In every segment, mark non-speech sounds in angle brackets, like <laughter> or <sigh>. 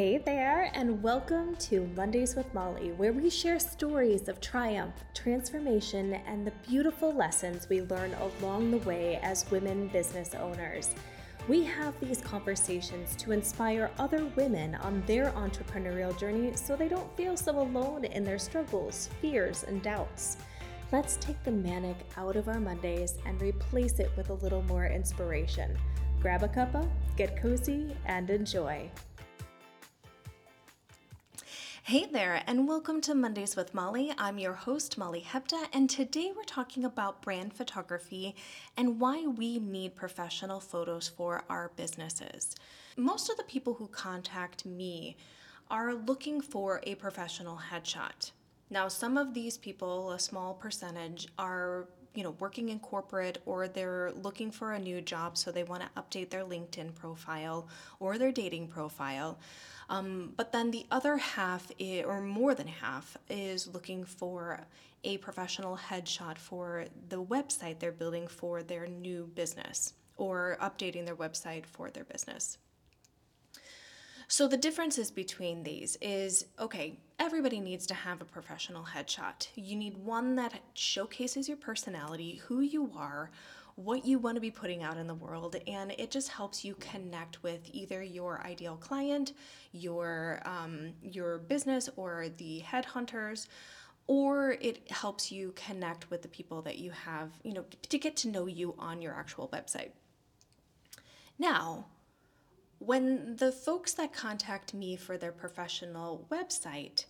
Hey there, and welcome to Mondays with Molly, where we share stories of triumph, transformation, and the beautiful lessons we learn along the way as women business owners. We have these conversations to inspire other women on their entrepreneurial journey so they don't feel so alone in their struggles, fears, and doubts. Let's take the manic out of our Mondays and replace it with a little more inspiration. Grab a cuppa, get cozy, and enjoy. Hey there, and welcome to Mondays with Molly. I'm your host, Molly Hebda, and today we're talking about brand photography and why we need professional photos for our businesses. Most of the people who contact me are looking for a professional headshot. Now, some of these people, a small percentage, are you know working in corporate or they're looking for a new job so they want to update their linkedin profile or their dating profile. Um, but then the other half is, or more than half is looking for a professional headshot for the website they're building for their new business or updating their website for their business so the differences between these is okay, everybody needs to have a professional headshot. You need one that showcases your personality, who you are, what you want to be putting out in the world, and it just helps you connect with either your ideal client, your um, your business, or the headhunters or it helps you connect with the people that you have, you know, to get to know you on your actual website. Now, when the folks that contact me for their professional website,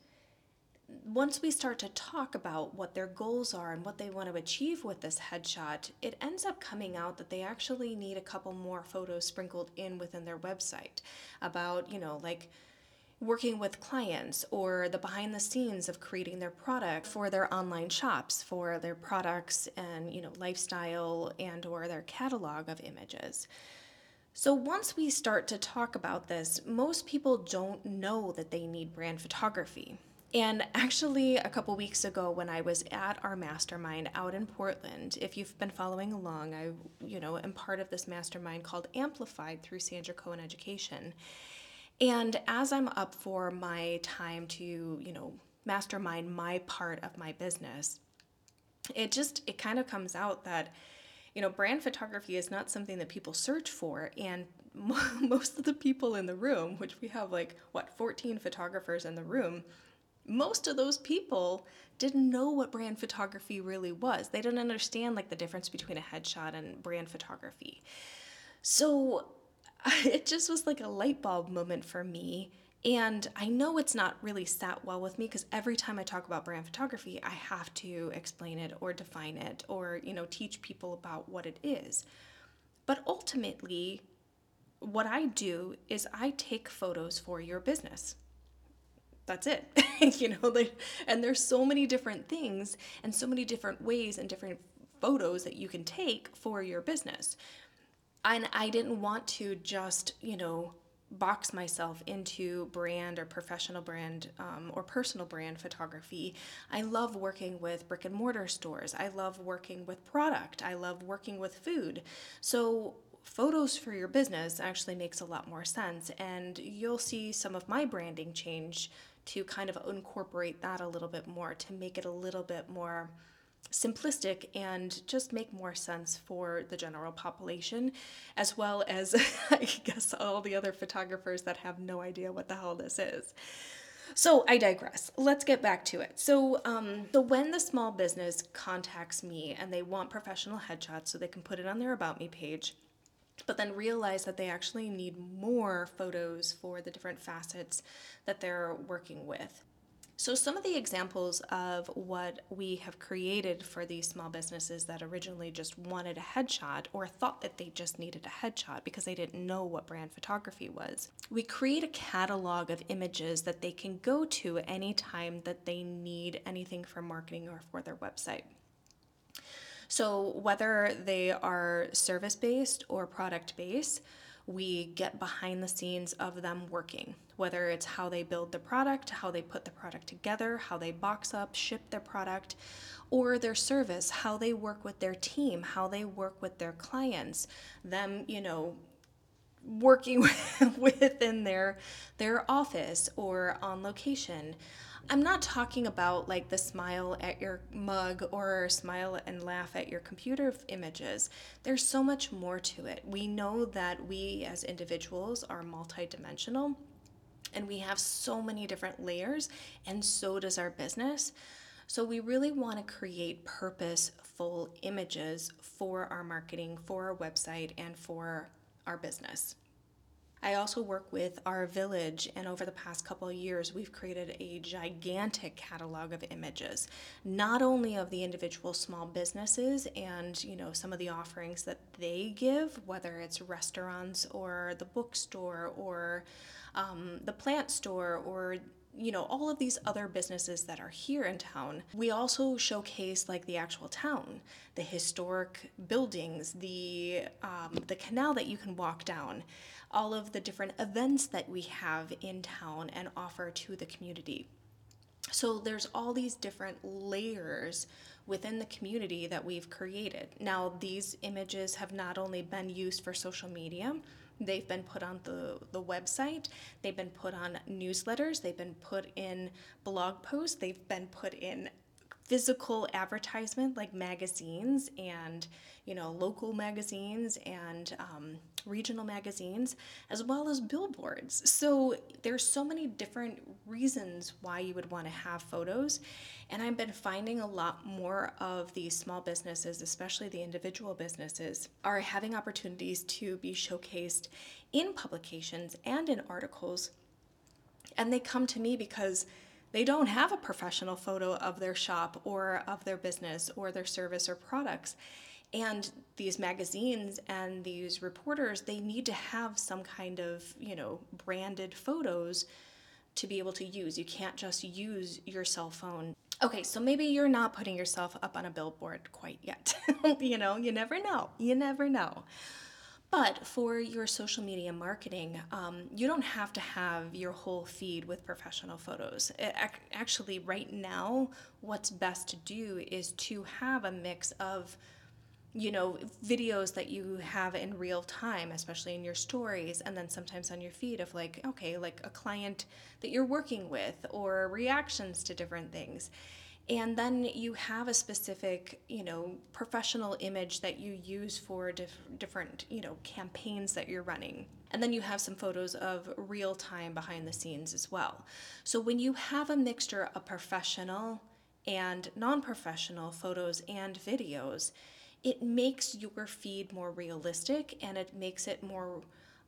once we start to talk about what their goals are and what they want to achieve with this headshot, it ends up coming out that they actually need a couple more photos sprinkled in within their website about, you know, like working with clients or the behind the scenes of creating their product for their online shops for their products and, you know, lifestyle and or their catalog of images. So, once we start to talk about this, most people don't know that they need brand photography. And actually, a couple weeks ago, when I was at our mastermind out in Portland, if you've been following along, I, you know, am part of this mastermind called Amplified through Sandra Coan Education. And as I'm up for my time to, you know, mastermind my part of my business, it just it kind of comes out that you know, brand photography is not something that people search for. And <laughs> most of the people in the room, which we have like, what, 14 photographers in the room, most of those people didn't know what brand photography really was. They didn't understand like the difference between a headshot and brand photography. So <laughs> it just was like a light bulb moment for me and I know it's not really sat well with me because every time I talk about brand photography, I have to explain it or define it or, you know, teach people about what it is. But ultimately, what I do is I take photos for your business. That's it. <laughs> you know, and there's so many different things and so many different ways and different photos that you can take for your business. And I didn't want to just, you know, box myself into brand or professional brand um, or personal brand photography. I love working with brick and mortar stores. I love working with product. I love working with food. So, photos for your business actually makes a lot more sense. And you'll see some of my branding change to kind of incorporate that a little bit more to make it a little bit more simplistic and just make more sense for the general population, as well as, <laughs> I guess, all the other photographers that have no idea what the hell this is. So I digress. Let's get back to it. So, um, so when the small business contacts me and they want professional headshots so they can put it on their About Me page, but then realize that they actually need more photos for the different facets that they're working with. So, some of the examples of what we have created for these small businesses that originally just wanted a headshot or thought that they just needed a headshot because they didn't know what brand photography was. We create a catalog of images that they can go to anytime that they need anything for marketing or for their website. So, whether they are service based or product based, we get behind the scenes of them working, whether it's how they build the product, how they put the product together, how they box up, ship their product, or their service, how they work with their team, how they work with their clients, them, you know, working <laughs> within their their office or on location. I'm not talking about like the smile at your mug or smile and laugh at your computer images. There's so much more to it. We know that we as individuals are multidimensional and we have so many different layers, and so does our business. So, we really want to create purposeful images for our marketing, for our website, and for our business. I also work with our village, and over the past couple of years, we've created a gigantic catalog of images, not only of the individual small businesses and you know some of the offerings that they give, whether it's restaurants or the bookstore or um, the plant store or you know all of these other businesses that are here in town we also showcase like the actual town the historic buildings the um, the canal that you can walk down all of the different events that we have in town and offer to the community. So there's all these different layers within the community that we've created. Now these images have not only been used for social media They've been put on the, the website, they've been put on newsletters, they've been put in blog posts, they've been put in physical advertisement like magazines and you know local magazines and um, regional magazines as well as billboards. So there's so many different reasons why you would want to have photos and i've been finding a lot more of these small businesses especially the individual businesses are having opportunities to be showcased in publications and in articles. And they come to me because they don't have a professional photo of their shop or of their business or their service or products. And these magazines and these reporters, they need to have some kind of, you know, branded photos to be able to use. You can't just use your cell phone. Okay, so maybe you're not putting yourself up on a billboard quite yet. <laughs> you know, you never know. You never know. But for your social media marketing, um, you don't have to have your whole feed with professional photos. It, actually, right now, what's best to do is to have a mix of you know videos that you have in real time especially in your stories and then sometimes on your feed of like okay like a client that you're working with or reactions to different things and then you have a specific you know professional image that you use for diff- different you know campaigns that you're running. And then you have some photos of real time behind the scenes as well. So when you have a mixture of professional and non-professional photos and videos it makes your feed more realistic and it makes it more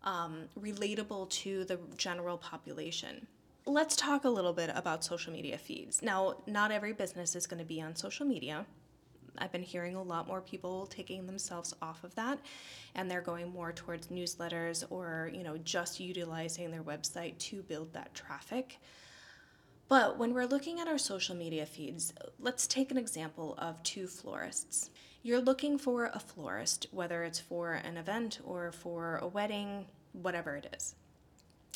um, relatable to the general population let's talk a little bit about social media feeds. Now, not every business is going to be on social media. I've been hearing a lot more people taking themselves off of that and they're going more towards newsletters or, you know, just utilizing their website to build that traffic. But when we're looking at our social media feeds, let's take an example of two florists. You're looking for a florist, whether it's for an event or for a wedding, whatever it is.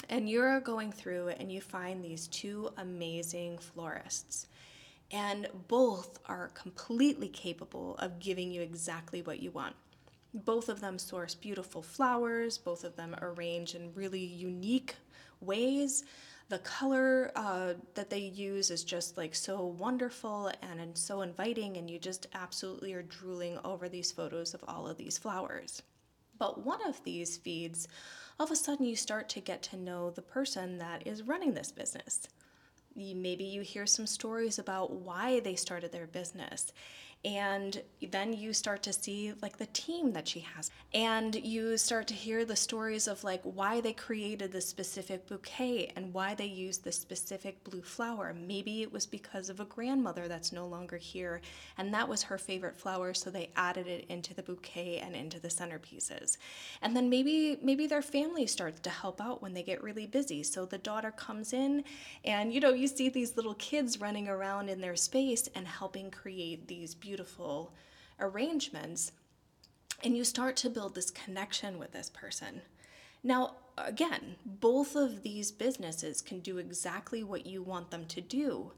And you're going through and you find these two amazing florists. And both are completely capable of giving you exactly what you want. Both of them source beautiful flowers, both of them arrange in really unique ways. The color uh, that they use is just like so wonderful and, and so inviting, and you just absolutely are drooling over these photos of all of these flowers. But one of these feeds all of a sudden you start to get to know the person that is running this business. Maybe you hear some stories about why they started their business and then you start to see like the team that she has. And you start to hear the stories of like why they created this specific bouquet and why they used this specific blue flower. Maybe it was because of a grandmother that's no longer here and that was her favorite flower so they added it into the bouquet and into the centerpieces. And then maybe maybe their family starts to help out when they get really busy. So the daughter comes in and you know you see these little kids running around in their space and helping create these beautiful arrangements. And you start to build this connection with this person. Now, again, both of these businesses can do exactly what you want them to do.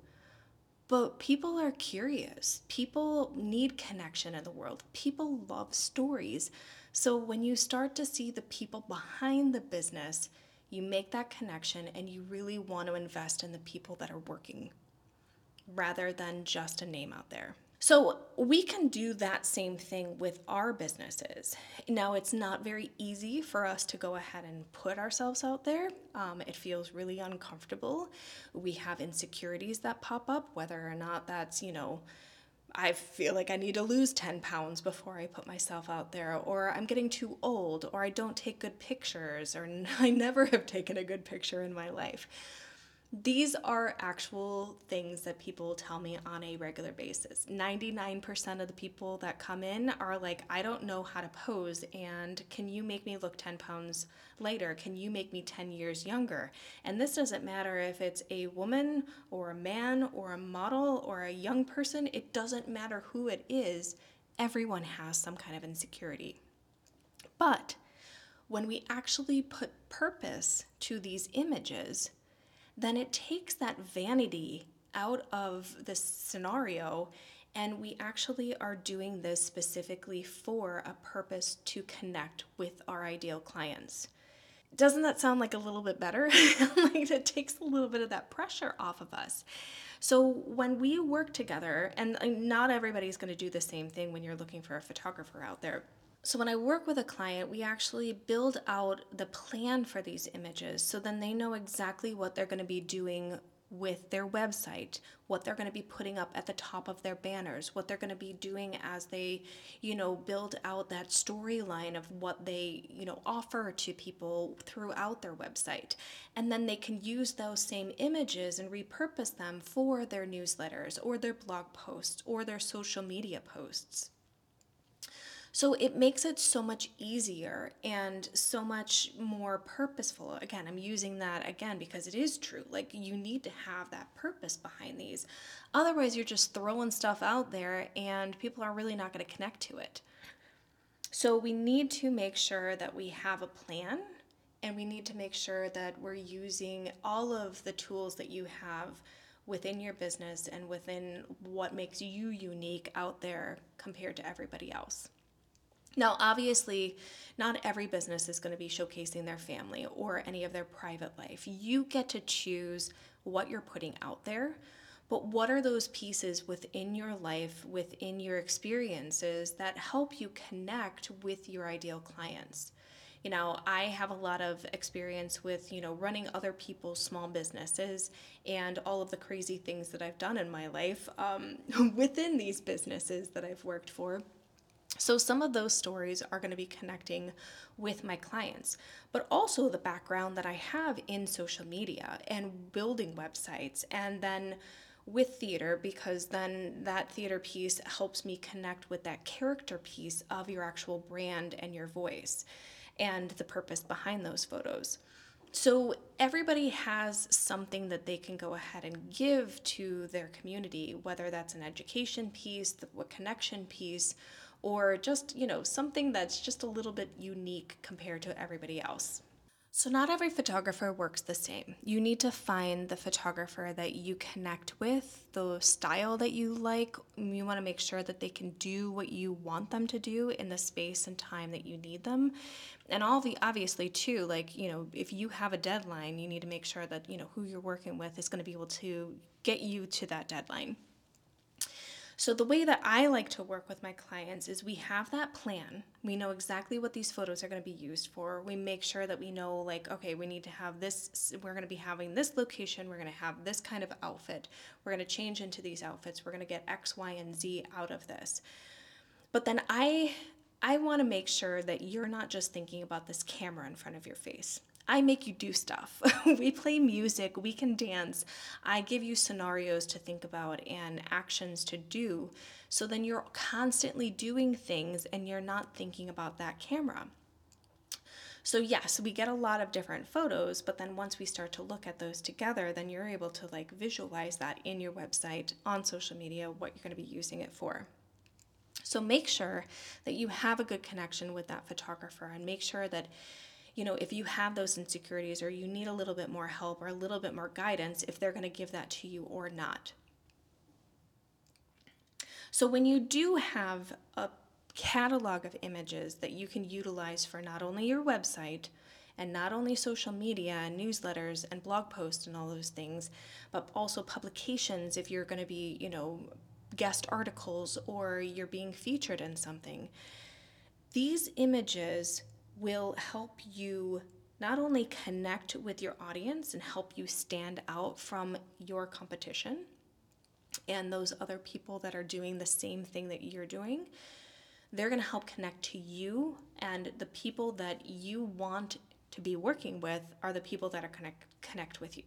But people are curious. People need connection in the world. People love stories. So when you start to see the people behind the business, you make that connection and you really want to invest in the people that are working rather than just a name out there. So we can do that same thing with our businesses. Now, it's not very easy for us to go ahead and put ourselves out there. Um, it feels really uncomfortable. We have insecurities that pop up, whether or not that's, you know, I feel like I need to lose 10 pounds before I put myself out there, or I'm getting too old, or I don't take good pictures, or <laughs> I never have taken a good picture in my life. These are actual things that people tell me on a regular basis. 99% of the people that come in are like, I don't know how to pose, and can you make me look 10 pounds lighter? Can you make me 10 years younger? And this doesn't matter if it's a woman or a man or a model or a young person, it doesn't matter who it is. Everyone has some kind of insecurity. But when we actually put purpose to these images, then it takes that vanity out of the scenario and we actually are doing this specifically for a purpose to connect with our ideal clients. Doesn't that sound like a little bit better? <laughs> like it takes a little bit of that pressure off of us. So when we work together, and not everybody's going to do the same thing when you're looking for a photographer out there, so when I work with a client, we actually build out the plan for these images so then they know exactly what they're going to be doing with their website, what they're going to be putting up at the top of their banners, what they're going to be doing as they, you know, build out that storyline of what they, you know, offer to people throughout their website. And then they can use those same images and repurpose them for their newsletters or their blog posts or their social media posts. So it makes it so much easier and so much more purposeful. Again, I'm using that again because it is true. Like you need to have that purpose behind these. Otherwise, you're just throwing stuff out there and people are really not going to connect to it. So we need to make sure that we have a plan and we need to make sure that we're using all of the tools that you have within your business and within what makes you unique out there compared to everybody else. Now, obviously, not every business is going to be showcasing their family or any of their private life. You get to choose what you're putting out there, but what are those pieces within your life, within your experiences that help you connect with your ideal clients? You know, I have a lot of experience with, you know, running other people's small businesses and all of the crazy things that I've done in my life um, <laughs> within these businesses that I've worked for. So, some of those stories are going to be connecting with my clients, but also the background that I have in social media and building websites, and then with theater, because then that theater piece helps me connect with that character piece of your actual brand and your voice and the purpose behind those photos. So, everybody has something that they can go ahead and give to their community, whether that's an education piece, the connection piece or just, you know, something that's just a little bit unique compared to everybody else. So, not every photographer works the same. You need to find the photographer that you connect with, the style that you like. You want to make sure that they can do what you want them to do in the space and time that you need them. And all the obviously, too, like, you know, if you have a deadline, you need to make sure that, you know, who you're working with is going to be able to get you to that deadline. So, the way that I like to work with my clients is we have that plan. We know exactly what these photos are going to be used for. We make sure that we know, like, okay, we need to have this, we're going to be having this location, we're going to have this kind of outfit, we're going to change into these outfits, we're going to get X, Y, and Z out of this. But then I I want to make sure that you're not just thinking about this camera in front of your face. I make you do stuff. <laughs> we play music, we can dance. I give you scenarios to think about and actions to do. So then you're constantly doing things and you're not thinking about that camera. So, yes, we get a lot of different photos, but then once we start to look at those together, then you're able to like visualize that in your website, on social media, what you're going to be using it for. So, make sure that you have a good connection with that photographer and make sure that you know, if you have those insecurities or you need a little bit more help or a little bit more guidance, if they're going to give that to you or not. So, when you do have a catalog of images that you can utilize for not only your website and not only social media and newsletters and blog posts and all those things, but also publications if you're going to be, you know, guest articles or you're being featured in something. These images will help you not only connect with your audience and help you stand out from your competition and those other people that are doing the same thing that you're doing, they're going to help connect to you and the people that you want to be working with are the people that are connect connect with you.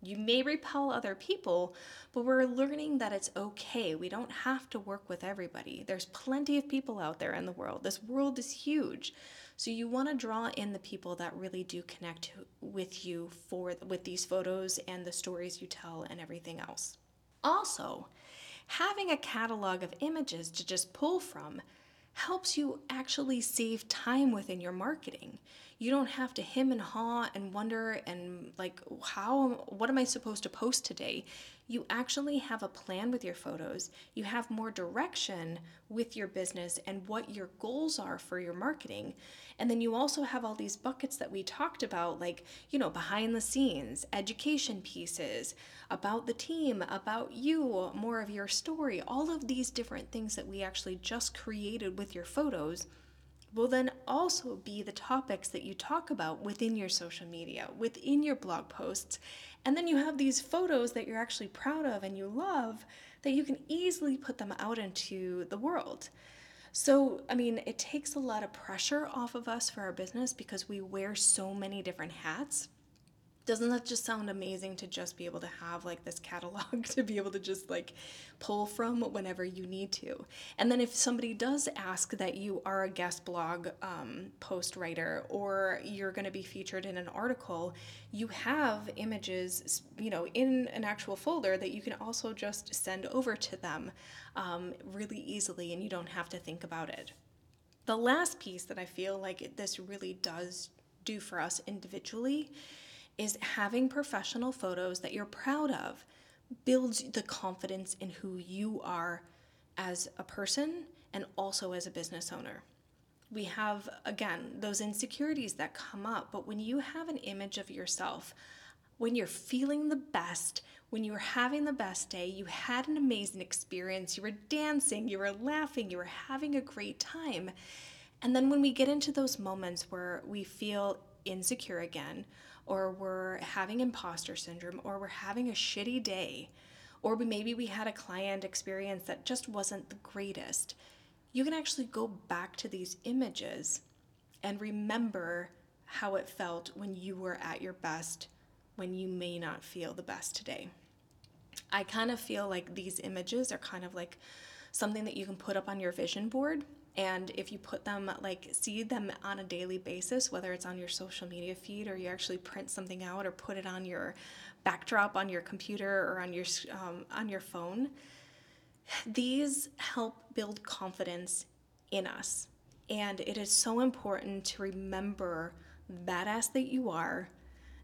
You may repel other people, but we're learning that it's okay. We don't have to work with everybody. There's plenty of people out there in the world. This world is huge. So you want to draw in the people that really do connect with you for with these photos and the stories you tell and everything else. Also, having a catalog of images to just pull from helps you actually save time within your marketing. You don't have to him and haw and wonder and like how what am I supposed to post today? You actually have a plan with your photos. You have more direction with your business and what your goals are for your marketing. And then you also have all these buckets that we talked about, like, you know, behind the scenes, education pieces, about the team, about you, more of your story, all of these different things that we actually just created with your photos will then also be the topics that you talk about within your social media, within your blog posts. And then you have these photos that you're actually proud of and you love that you can easily put them out into the world. So, I mean, it takes a lot of pressure off of us for our business because we wear so many different hats. Doesn't that just sound amazing to just be able to have like this catalog <laughs> to be able to just like pull from whenever you need to? And then if somebody does ask that you are a guest blog um, post writer or you're going to be featured in an article, you have images, you know, in an actual folder that you can also just send over to them um, really easily and you don't have to think about it. The last piece that I feel like this really does do for us individually is having professional photos that you're proud of builds the confidence in who you are as a person and also as a business owner. We have, again, those insecurities that come up, but when you have an image of yourself, when you're feeling the best, when you were having the best day, you had an amazing experience, you were dancing, you were laughing, you were having a great time. And then when we get into those moments where we feel insecure again, or we're having imposter syndrome, or we're having a shitty day, or maybe we had a client experience that just wasn't the greatest, you can actually go back to these images and remember how it felt when you were at your best when you may not feel the best today. I kind of feel like these images are kind of like something that you can put up on your vision board and if you put them, like, see them on a daily basis, whether it's on your social media feed or you actually print something out or put it on your backdrop on your computer or on your um, on your phone, these help build confidence in us. And it is so important to remember badass that you are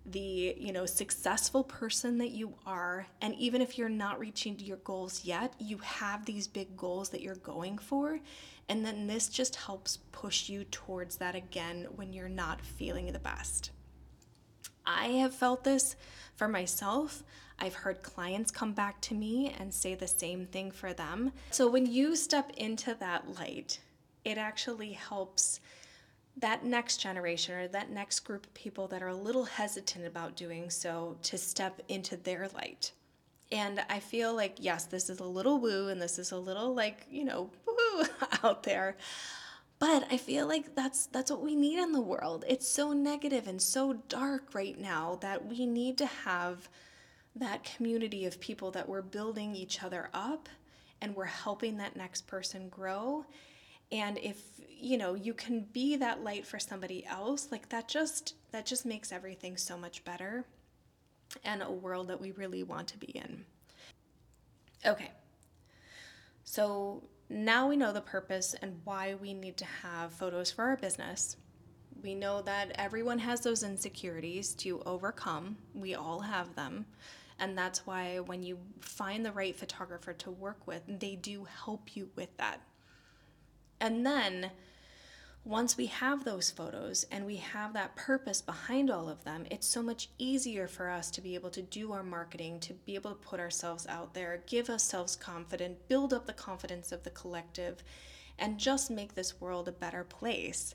the you know successful person that you are. And even if you're not reaching your goals yet you have these big goals that you're going for. And then this just helps push you towards that again when you're not feeling the best. I have felt this for myself. I've heard clients come back to me and say the same thing for them. So when you step into that light it actually helps that next generation or that next group of people that are a little hesitant about doing so to step into their light. And I feel like, yes, this is a little woo and this is a little like, you know, <laughs> woo out there. But I feel like that's that's what we need in the world. It's so negative and so dark right now that we need to have that community of people that we're building each other up and we're helping that next person grow and if you know you can be that light for somebody else like that just that just makes everything so much better and a world that we really want to be in. Okay. So now we know the purpose and why we need to have photos for our business. We know that everyone has those insecurities to overcome. We all have them. And that's why when you find the right photographer to work with they do help you with that And then once we have those photos and we have that purpose behind all of them, it's so much easier for us to be able to do our marketing, to be able to put ourselves out there, give ourselves confidence, build up the confidence of the collective, and just make this world a better place.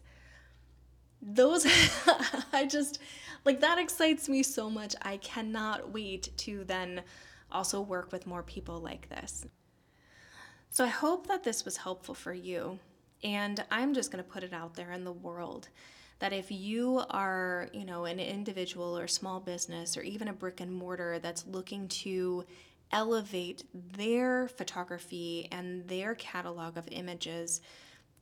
Those, <laughs> I just, like, that excites me so much. I cannot wait to then also work with more people like this. So I hope that this was helpful for you. And I'm just going to put it out there in the world that if you are, you know, an individual or small business or even a brick and mortar that's looking to elevate their photography and their catalog of images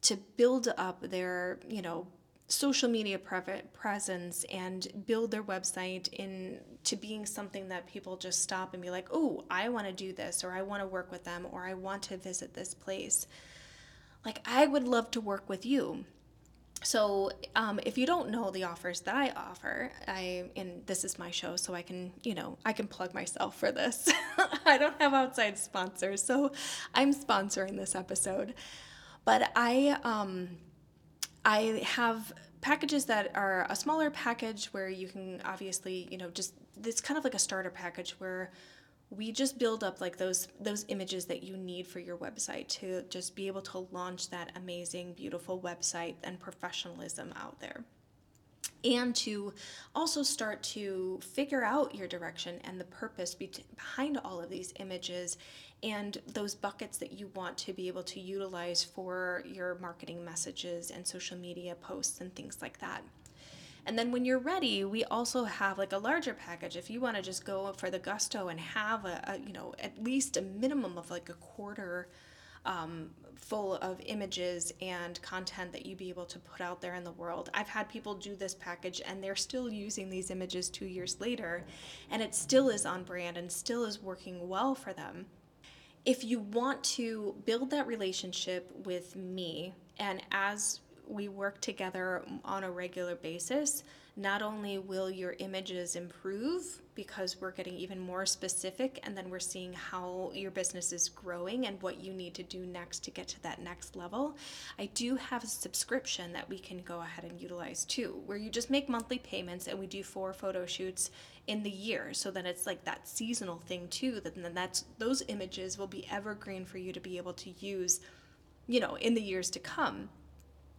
to build up their, you know, social media presence and build their website into being something that people just stop and be like, "Oh, I want to do this or I want to work with them or I want to visit this place." Like I would love to work with you. So, um, if you don't know the offers that I offer, I and this is my show, so I can you know I can plug myself for this. <laughs> I don't have outside sponsors, so I'm sponsoring this episode. But I um, I have packages that are a smaller package where you can obviously you know just it's kind of like a starter package where we just build up like those those images that you need for your website to just be able to launch that amazing beautiful website and professionalism out there and to also start to figure out your direction and the purpose be- behind all of these images and those buckets that you want to be able to utilize for your marketing messages and social media posts and things like that. And then when you're ready, we also have like a larger package. If you want to just go for the gusto and have a, a you know at least a minimum of like a quarter um, full of images and content that you be able to put out there in the world. I've had people do this package and they're still using these images two years later, and it still is on brand and still is working well for them. If you want to build that relationship with me, and as we work together on a regular basis, not only will your images improve because we're getting even more specific and then we're seeing how your business is growing and what you need to do next to get to that next level. I do have a subscription that we can go ahead and utilize too, where you just make monthly payments and we do four photo shoots in the year. So then it's like that seasonal thing too, that then that's those images will be evergreen for you to be able to use, you know, in the years to come.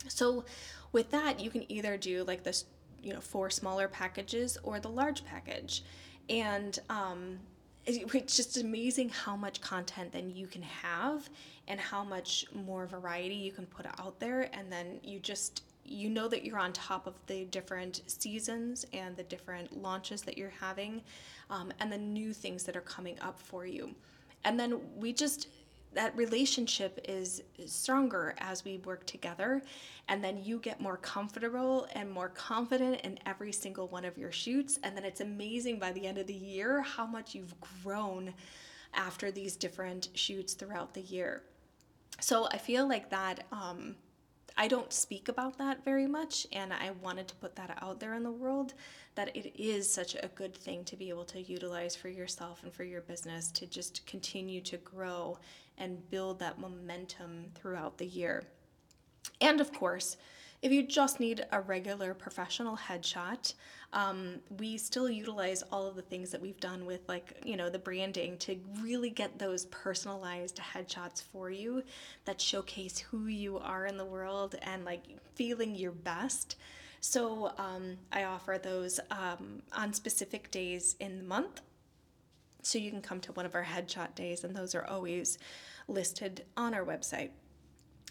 So with that, you can either do like this, you know, four smaller packages or the large package. And um, it's just amazing how much content then you can have and how much more variety you can put out there. And then you just, you know that you're on top of the different seasons and the different launches that you're having um, and the new things that are coming up for you. And then we just, that relationship is, stronger as we work together and then you get more comfortable and more confident in every single one of your shoots. And then it's amazing by the end of the year how much you've grown after these different shoots throughout the year. So i feel like that um, I don't speak about that very much, and I wanted to put that out there in the world that it is such a good thing to be able to utilize for yourself and for your business to just continue to grow and build that momentum throughout the year. And of course, if you just need a regular professional headshot, um, we still utilize all of the things that we've done with, like, you know, the branding to really get those personalized headshots for you that showcase who you are in the world and like feeling your best. So um, I offer those um, on specific days in the month. So you can come to one of our headshot days, and those are always listed on our website.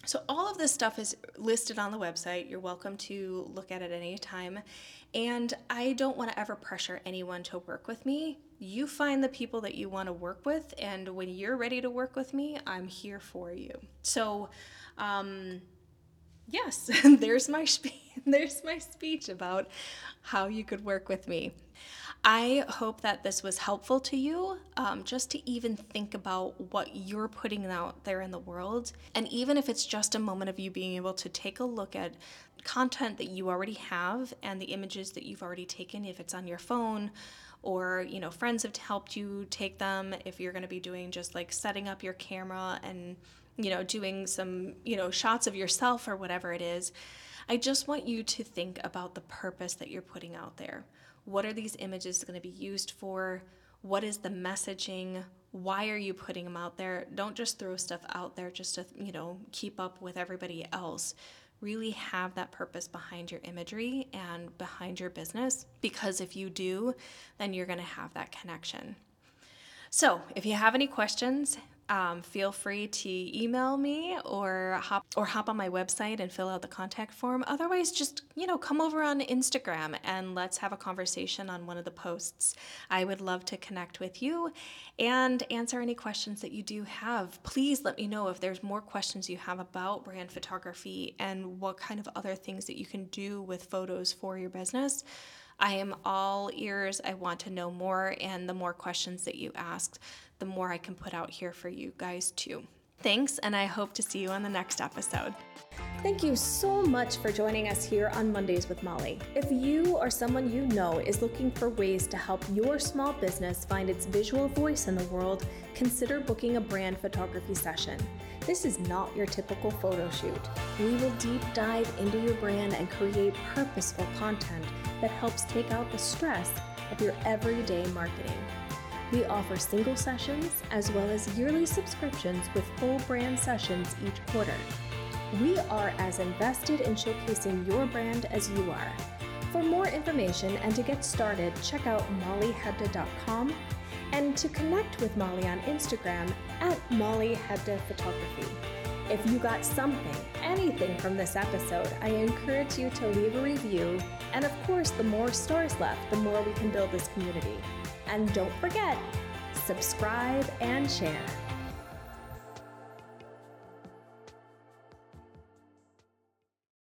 So, all of this stuff is listed on the website. You're welcome to look at it any time. And I don't want to ever pressure anyone to work with me. You find the people that you want to work with, and when you're ready to work with me, I'm here for you. So, um, yes, <laughs> there's my spe- <laughs> there's my speech about how you could work with me. I hope that this was helpful to you, um, just to even think about what you're putting out there in the world. And even if it's just a moment of you being able to take a look at content that you already have and the images that you've already taken, if it's on your phone or you know friends have helped you take them if you're going to be doing just like setting up your camera and you know, doing some, you know, shots of yourself or whatever it is, I just want you to think about the purpose that you're putting out there. What are these images going to be used for? What is the messaging? Why are you putting them out there? Don't just throw stuff out there just to, you know, keep up with everybody else. Really have that purpose behind your imagery and behind your business because if you do, then you're going to have that connection. So, if you have any questions, um, feel free to email me or hop or hop on my website and fill out the contact form. Otherwise, just you know, come over on Instagram and let's have a conversation on one of the posts. I would love to connect with you and answer any questions that you do have. Please let me know if there's more questions you have about brand photography and what kind of other things that you can do with photos for your business. I am all ears. I want to know more, and the more questions that you ask, the more I can put out here for you guys too. Thanks, and I hope to see you on the next episode. Thank you so much for joining us here on Mondays with Molly. If you or someone you know is looking for ways to help your small business find its visual voice in the world, consider booking a brand photography session. This is not your typical photo shoot. We will deep dive into your brand and create purposeful content that helps take out the stress of your everyday marketing. We offer single sessions as well as yearly subscriptions with full brand sessions each quarter. We are as invested in showcasing your brand as you are. For more information and to get started, check out mollyhebda.com and to connect with Molly on Instagram at mollyhebda photography. If you got something, anything from this episode, I encourage you to leave a review. And of course, the more stars left, the more we can build this community. And don't forget, subscribe and share.